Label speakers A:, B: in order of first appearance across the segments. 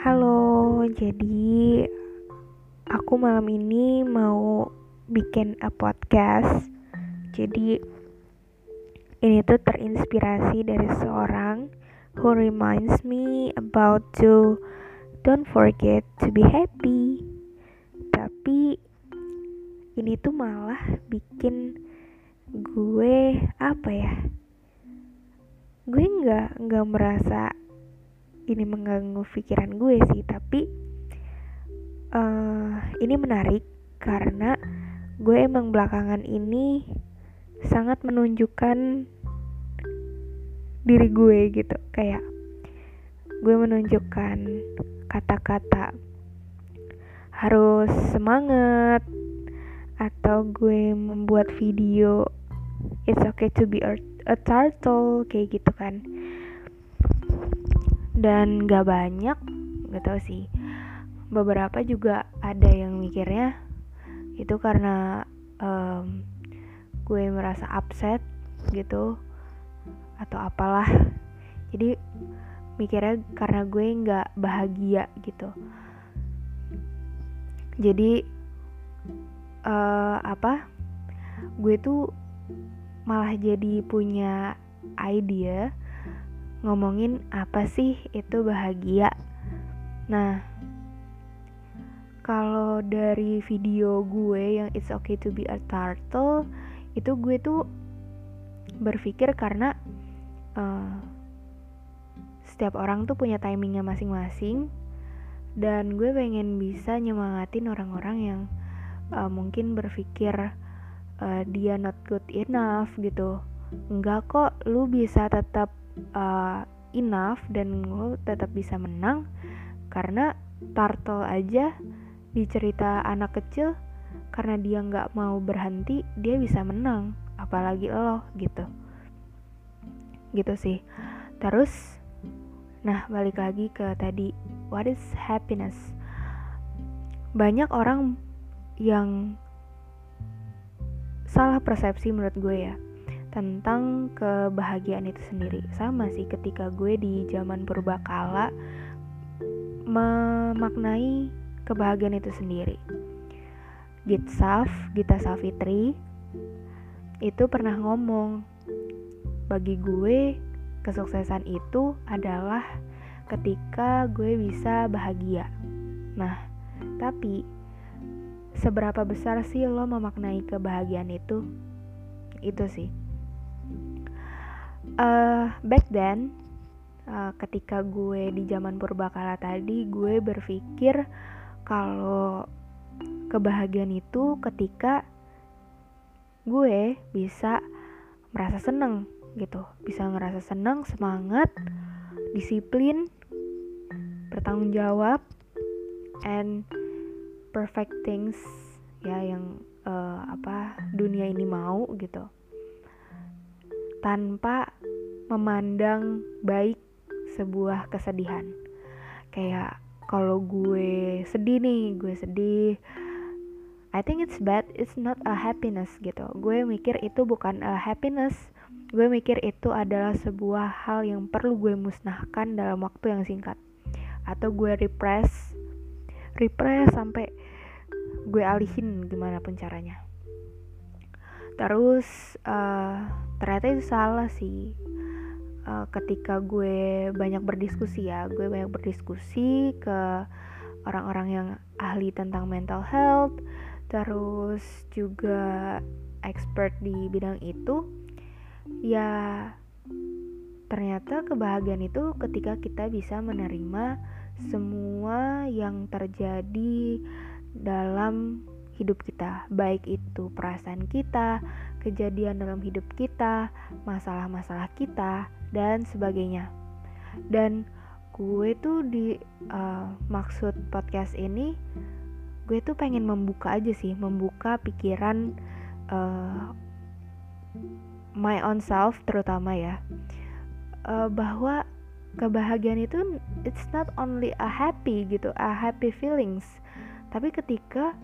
A: Halo, jadi aku malam ini mau bikin a podcast. Jadi ini tuh terinspirasi dari seorang who reminds me about to don't forget to be happy. Tapi ini tuh malah bikin gue apa ya? Gue nggak nggak merasa ini mengganggu pikiran gue sih tapi uh, ini menarik karena gue emang belakangan ini sangat menunjukkan diri gue gitu. Kayak gue menunjukkan kata-kata harus semangat atau gue membuat video it's okay to be a, a turtle kayak gitu kan dan gak banyak gak tau sih. Beberapa juga ada yang mikirnya itu karena um, gue merasa upset gitu atau apalah. Jadi mikirnya karena gue nggak bahagia gitu. Jadi uh, apa gue tuh malah jadi punya ide ngomongin apa sih itu bahagia. Nah, kalau dari video gue yang It's Okay to Be a Turtle, itu gue tuh berpikir karena uh, setiap orang tuh punya timingnya masing-masing dan gue pengen bisa nyemangatin orang-orang yang uh, mungkin berpikir uh, dia not good enough gitu enggak kok lu bisa tetap uh, enough dan lo tetap bisa menang karena turtle aja di cerita anak kecil karena dia nggak mau berhenti dia bisa menang apalagi lo gitu. Gitu sih. Terus nah balik lagi ke tadi what is happiness? Banyak orang yang salah persepsi menurut gue ya tentang kebahagiaan itu sendiri. Sama sih ketika gue di zaman purbakala memaknai kebahagiaan itu sendiri. Gitsaf, Gita Savitri itu pernah ngomong bagi gue kesuksesan itu adalah ketika gue bisa bahagia. Nah, tapi seberapa besar sih lo memaknai kebahagiaan itu? Itu sih uh, back then uh, ketika gue di zaman purbakala tadi gue berpikir kalau kebahagiaan itu ketika gue bisa merasa seneng gitu. Bisa ngerasa seneng semangat disiplin bertanggung jawab and perfect things ya yang uh, apa dunia ini mau gitu. Tanpa memandang baik sebuah kesedihan. Kayak kalau gue sedih nih, gue sedih. I think it's bad, it's not a happiness gitu. Gue mikir itu bukan a happiness. Gue mikir itu adalah sebuah hal yang perlu gue musnahkan dalam waktu yang singkat. Atau gue repress, repress sampai gue alihin gimana pun caranya terus uh, ternyata itu salah sih uh, ketika gue banyak berdiskusi ya gue banyak berdiskusi ke orang-orang yang ahli tentang mental health terus juga expert di bidang itu ya ternyata kebahagiaan itu ketika kita bisa menerima semua yang terjadi dalam hidup kita, baik itu perasaan kita, kejadian dalam hidup kita, masalah-masalah kita, dan sebagainya. Dan gue tuh di uh, maksud podcast ini, gue tuh pengen membuka aja sih, membuka pikiran uh, my own self terutama ya, uh, bahwa kebahagiaan itu it's not only a happy gitu, a happy feelings, tapi ketika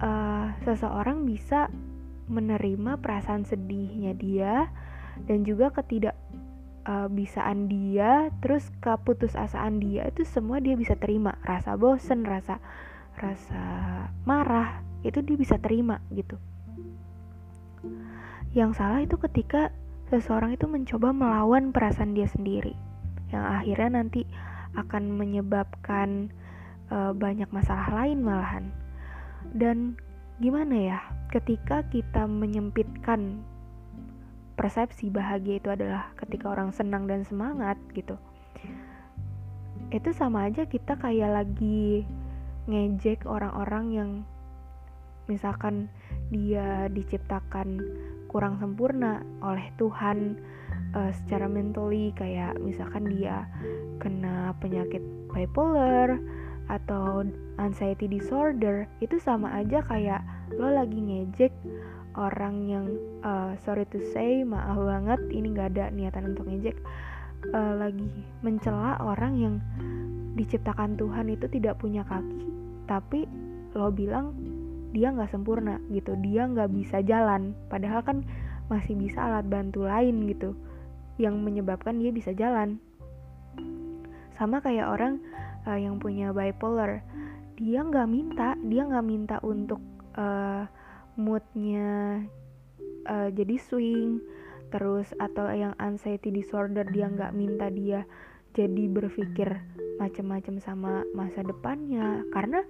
A: uh, seseorang bisa menerima perasaan sedihnya dia dan juga ketidak uh, bisaan dia terus keputusasaan dia itu semua dia bisa terima. Rasa bosen rasa rasa marah itu dia bisa terima gitu. Yang salah itu ketika seseorang itu mencoba melawan perasaan dia sendiri yang akhirnya nanti akan menyebabkan uh, banyak masalah lain malahan. Dan gimana ya ketika kita menyempitkan persepsi bahagia itu adalah ketika orang senang dan semangat gitu. Itu sama aja kita kayak lagi ngejek orang-orang yang misalkan dia diciptakan kurang sempurna oleh Tuhan uh, secara mentally kayak misalkan dia kena penyakit bipolar atau anxiety disorder itu sama aja kayak lo lagi ngejek orang yang uh, sorry to say maaf banget ini nggak ada niatan untuk ngejek. Uh, lagi mencela orang yang diciptakan Tuhan itu tidak punya kaki tapi lo bilang dia nggak sempurna gitu dia nggak bisa jalan. Padahal kan masih bisa alat bantu lain gitu yang menyebabkan dia bisa jalan. Sama kayak orang uh, yang punya bipolar dia nggak minta dia nggak minta untuk uh, moodnya uh, jadi swing terus atau yang anxiety disorder dia nggak minta dia jadi berpikir macam-macam sama masa depannya. Karena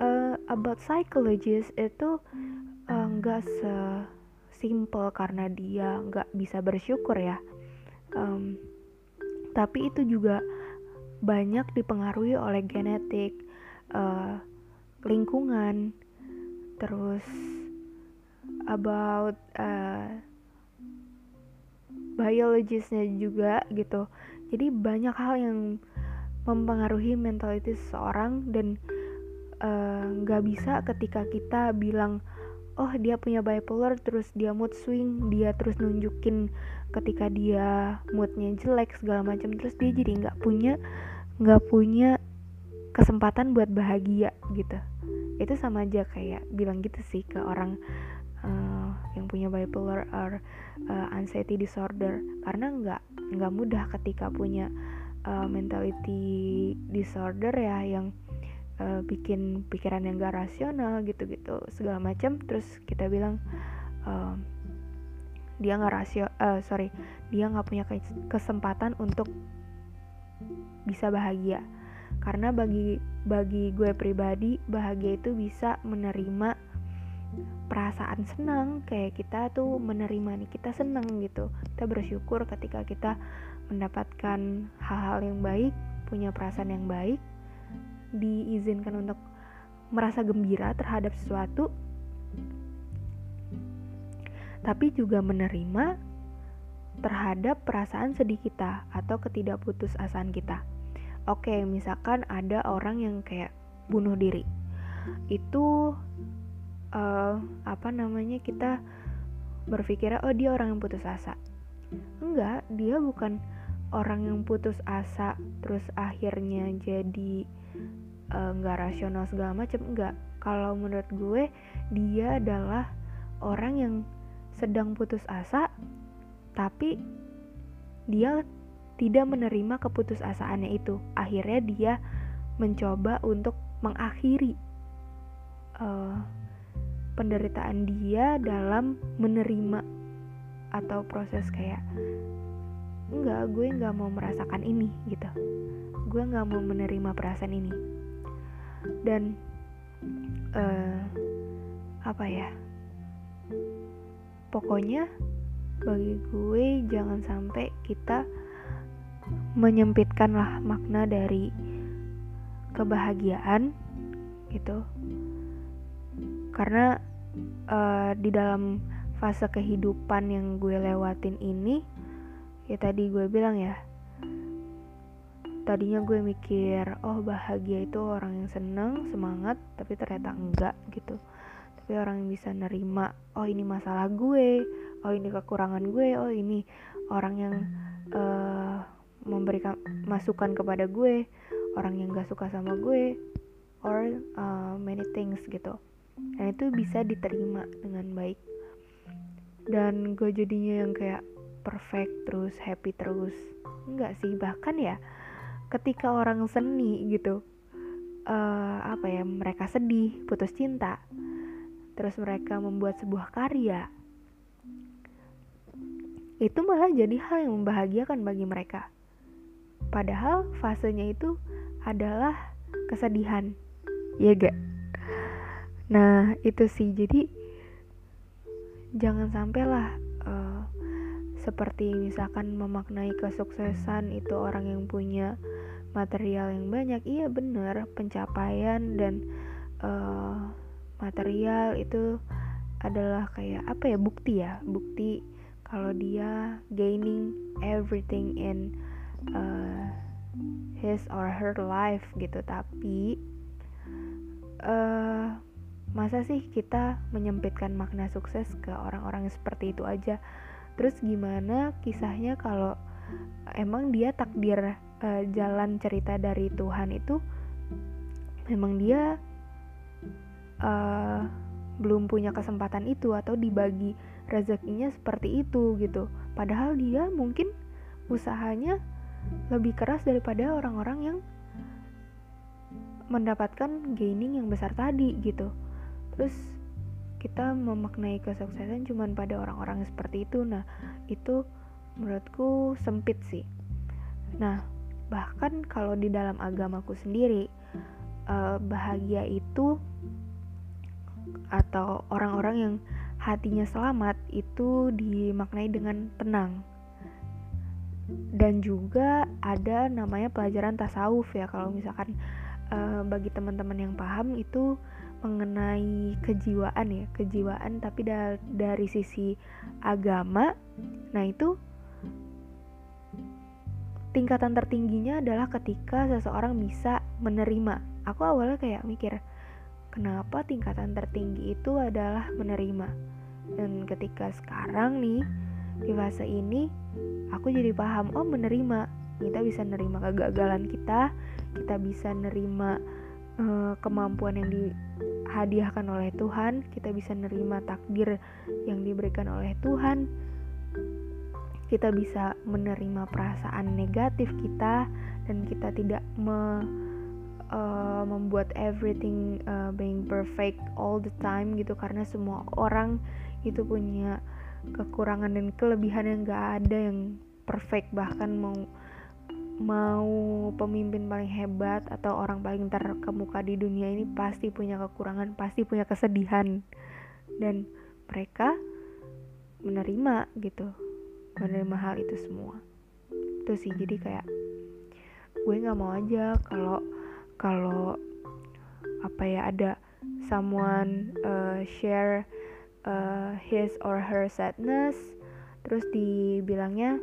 A: uh, about psychologist itu nggak uh, se simple karena dia nggak bisa bersyukur ya. Um, tapi itu juga banyak dipengaruhi oleh genetik uh, lingkungan terus about uh, biologisnya juga gitu. Jadi banyak hal yang mempengaruhi mentalitas seseorang dan Eh, nggak uh, bisa ketika kita bilang oh dia punya bipolar terus dia mood swing dia terus nunjukin ketika dia moodnya jelek segala macam. Terus dia jadi nggak punya nggak punya kesempatan buat bahagia gitu. Itu sama aja kayak bilang gitu sih ke orang uh, yang punya bipolar or uh, anxiety disorder. Karena nggak nggak mudah ketika punya uh, mentality disorder ya yang uh, bikin pikiran yang gak rasional gitu-gitu segala macam. Terus kita bilang uh, dia nggak rasio uh, sorry dia nggak punya kesempatan untuk bisa bahagia. Karena bagi bagi gue pribadi bahagia itu bisa menerima perasaan senang kayak kita tuh menerima nih kita senang gitu kita bersyukur ketika kita mendapatkan hal-hal yang baik punya perasaan yang baik diizinkan untuk merasa gembira terhadap sesuatu tapi juga menerima terhadap perasaan sedih kita atau ketidakputusasaan kita. Oke, misalkan ada orang yang kayak bunuh diri. Itu uh, apa namanya? Kita berpikir oh dia orang yang putus asa. Enggak, dia bukan orang yang putus asa terus akhirnya jadi Eh, nggak uh, rasional segala macam enggak kalau menurut gue dia adalah orang yang sedang putus asa tapi dia tidak menerima keputusasaannya itu akhirnya dia mencoba untuk mengakhiri uh, penderitaan dia dalam menerima atau proses kayak enggak gue nggak mau merasakan ini gitu. Gue nggak mau menerima perasaan ini. Dan uh, apa ya pokoknya bagi gue jangan sampai kita menyempitkan lah makna dari kebahagiaan gitu karena uh, di dalam fase kehidupan yang gue lewatin ini ya tadi gue bilang ya tadinya gue mikir oh bahagia itu orang yang seneng semangat tapi ternyata enggak gitu. Tapi orang yang bisa nerima oh ini masalah gue oh ini kekurangan gue oh ini orang yang uh, memberikan masukan kepada gue orang yang gak suka sama gue or uh, many things gitu dan itu bisa diterima dengan baik. Dan gue jadinya yang kayak perfect terus happy terus. Enggak sih bahkan ya ketika orang seni gitu uh, apa ya mereka sedih putus cinta terus mereka membuat sebuah karya itu malah jadi hal yang membahagiakan bagi mereka. Padahal fasenya itu adalah kesedihan ya gak nah itu sih. Jadi jangan sampailah uh, seperti misalkan memaknai kesuksesan itu orang yang punya material yang banyak. Iya bener pencapaian dan uh, material itu adalah kayak apa ya bukti ya. Bukti kalau dia gaining everything in uh, his or her life gitu. Tapi uh, masa sih kita menyempitkan makna sukses ke orang-orang seperti itu aja? Terus gimana kisahnya kalau emang dia takdir uh, jalan cerita dari Tuhan itu memang dia uh, belum punya kesempatan itu atau dibagi rezekinya seperti itu gitu. Padahal dia mungkin usahanya lebih keras daripada orang-orang yang mendapatkan gaining yang besar tadi gitu terus kita memaknai kesuksesan cuma pada orang-orang seperti itu. Nah itu menurutku sempit sih. Nah bahkan kalau di dalam agamaku sendiri uh, bahagia itu atau orang-orang yang hatinya selamat itu dimaknai dengan tenang. Dan juga ada namanya pelajaran tasawuf ya. Kalau misalkan uh, bagi teman-teman yang paham itu mengenai kejiwaan ya kejiwaan tapi da dari sisi agama nah itu tingkatan tertingginya adalah ketika seseorang bisa menerima. Aku awalnya kayak mikir kenapa tingkatan tertinggi itu adalah menerima? Dan ketika sekarang nih di fase ini aku jadi paham oh menerima kita bisa nerima kegagalan kita kita bisa nerima uh, kemampuan yang dihadiahkan oleh Tuhan, kita bisa nerima takdir yang diberikan oleh Tuhan. Kita bisa menerima perasaan negatif kita dan kita tidak me, uh, membuat everything uh, being perfect all the time gitu karena semua orang itu punya kekurangan dan kelebihan yang gak ada yang perfect bahkan mau mau pemimpin paling hebat atau orang paling terkemuka di dunia ini pasti punya kekurangan, pasti punya kesedihan dan mereka menerima gitu, menerima hal itu semua. Itu sih jadi kayak gue nggak mau aja kalau kalau apa ya ada someone uh, share uh, his or her sadness terus dibilangnya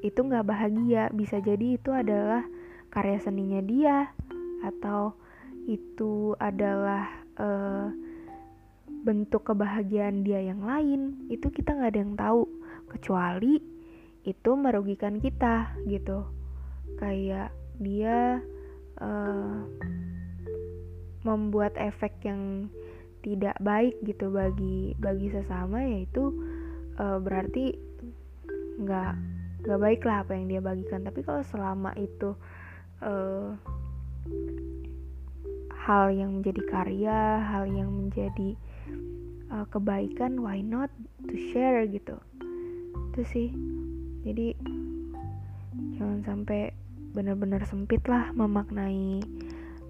A: itu nggak bahagia. Bisa jadi itu adalah karya seninya dia atau itu adalah uh, bentuk kebahagiaan dia yang lain. Itu kita nggak ada yang tahu. Kecuali itu merugikan kita gitu. Kayak dia uh, membuat efek yang tidak baik gitu bagi bagi sesama yaitu uh, berarti nggak gak baik lah apa yang dia bagikan. Tapi kalau selama itu uh, hal yang menjadi karya hal yang menjadi uh, kebaikan why not to share gitu? Itu sih. Jadi jangan sampai benar-benar sempit lah memaknai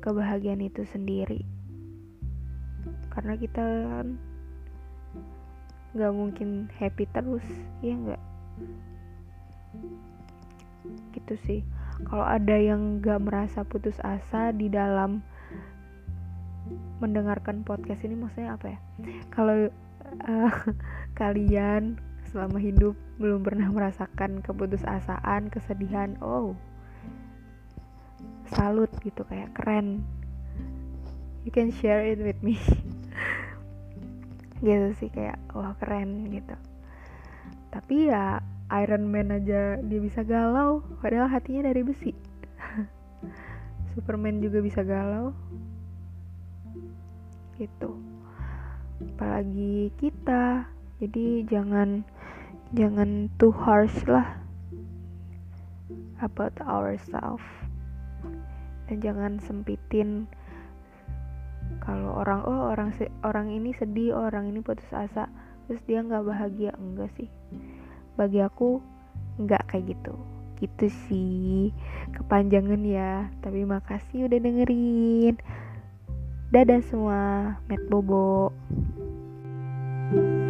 A: kebahagiaan itu sendiri. Karena kita kan nggak mungkin happy terus ya nggak gitu sih. Kalau ada yang gak merasa putus asa di dalam mendengarkan podcast ini maksudnya apa ya? Kalau uh, kalian selama hidup belum pernah merasakan keputusasaan kesedihan oh salut gitu kayak keren. You can share it with me. Gitu sih kayak wah keren gitu. Tapi ya Iron Man aja dia bisa galau padahal hatinya dari besi. Superman juga bisa galau. Gitu. Apalagi kita jadi jangan jangan too harsh lah about ourselves dan jangan sempitin kalau orang oh orang orang ini sedih oh, orang ini putus asa terus dia nggak bahagia. Enggak sih bagi aku nggak kayak gitu. Gitu sih kepanjangan ya. Tapi makasih udah dengerin. Dadah semua met bobo. thank you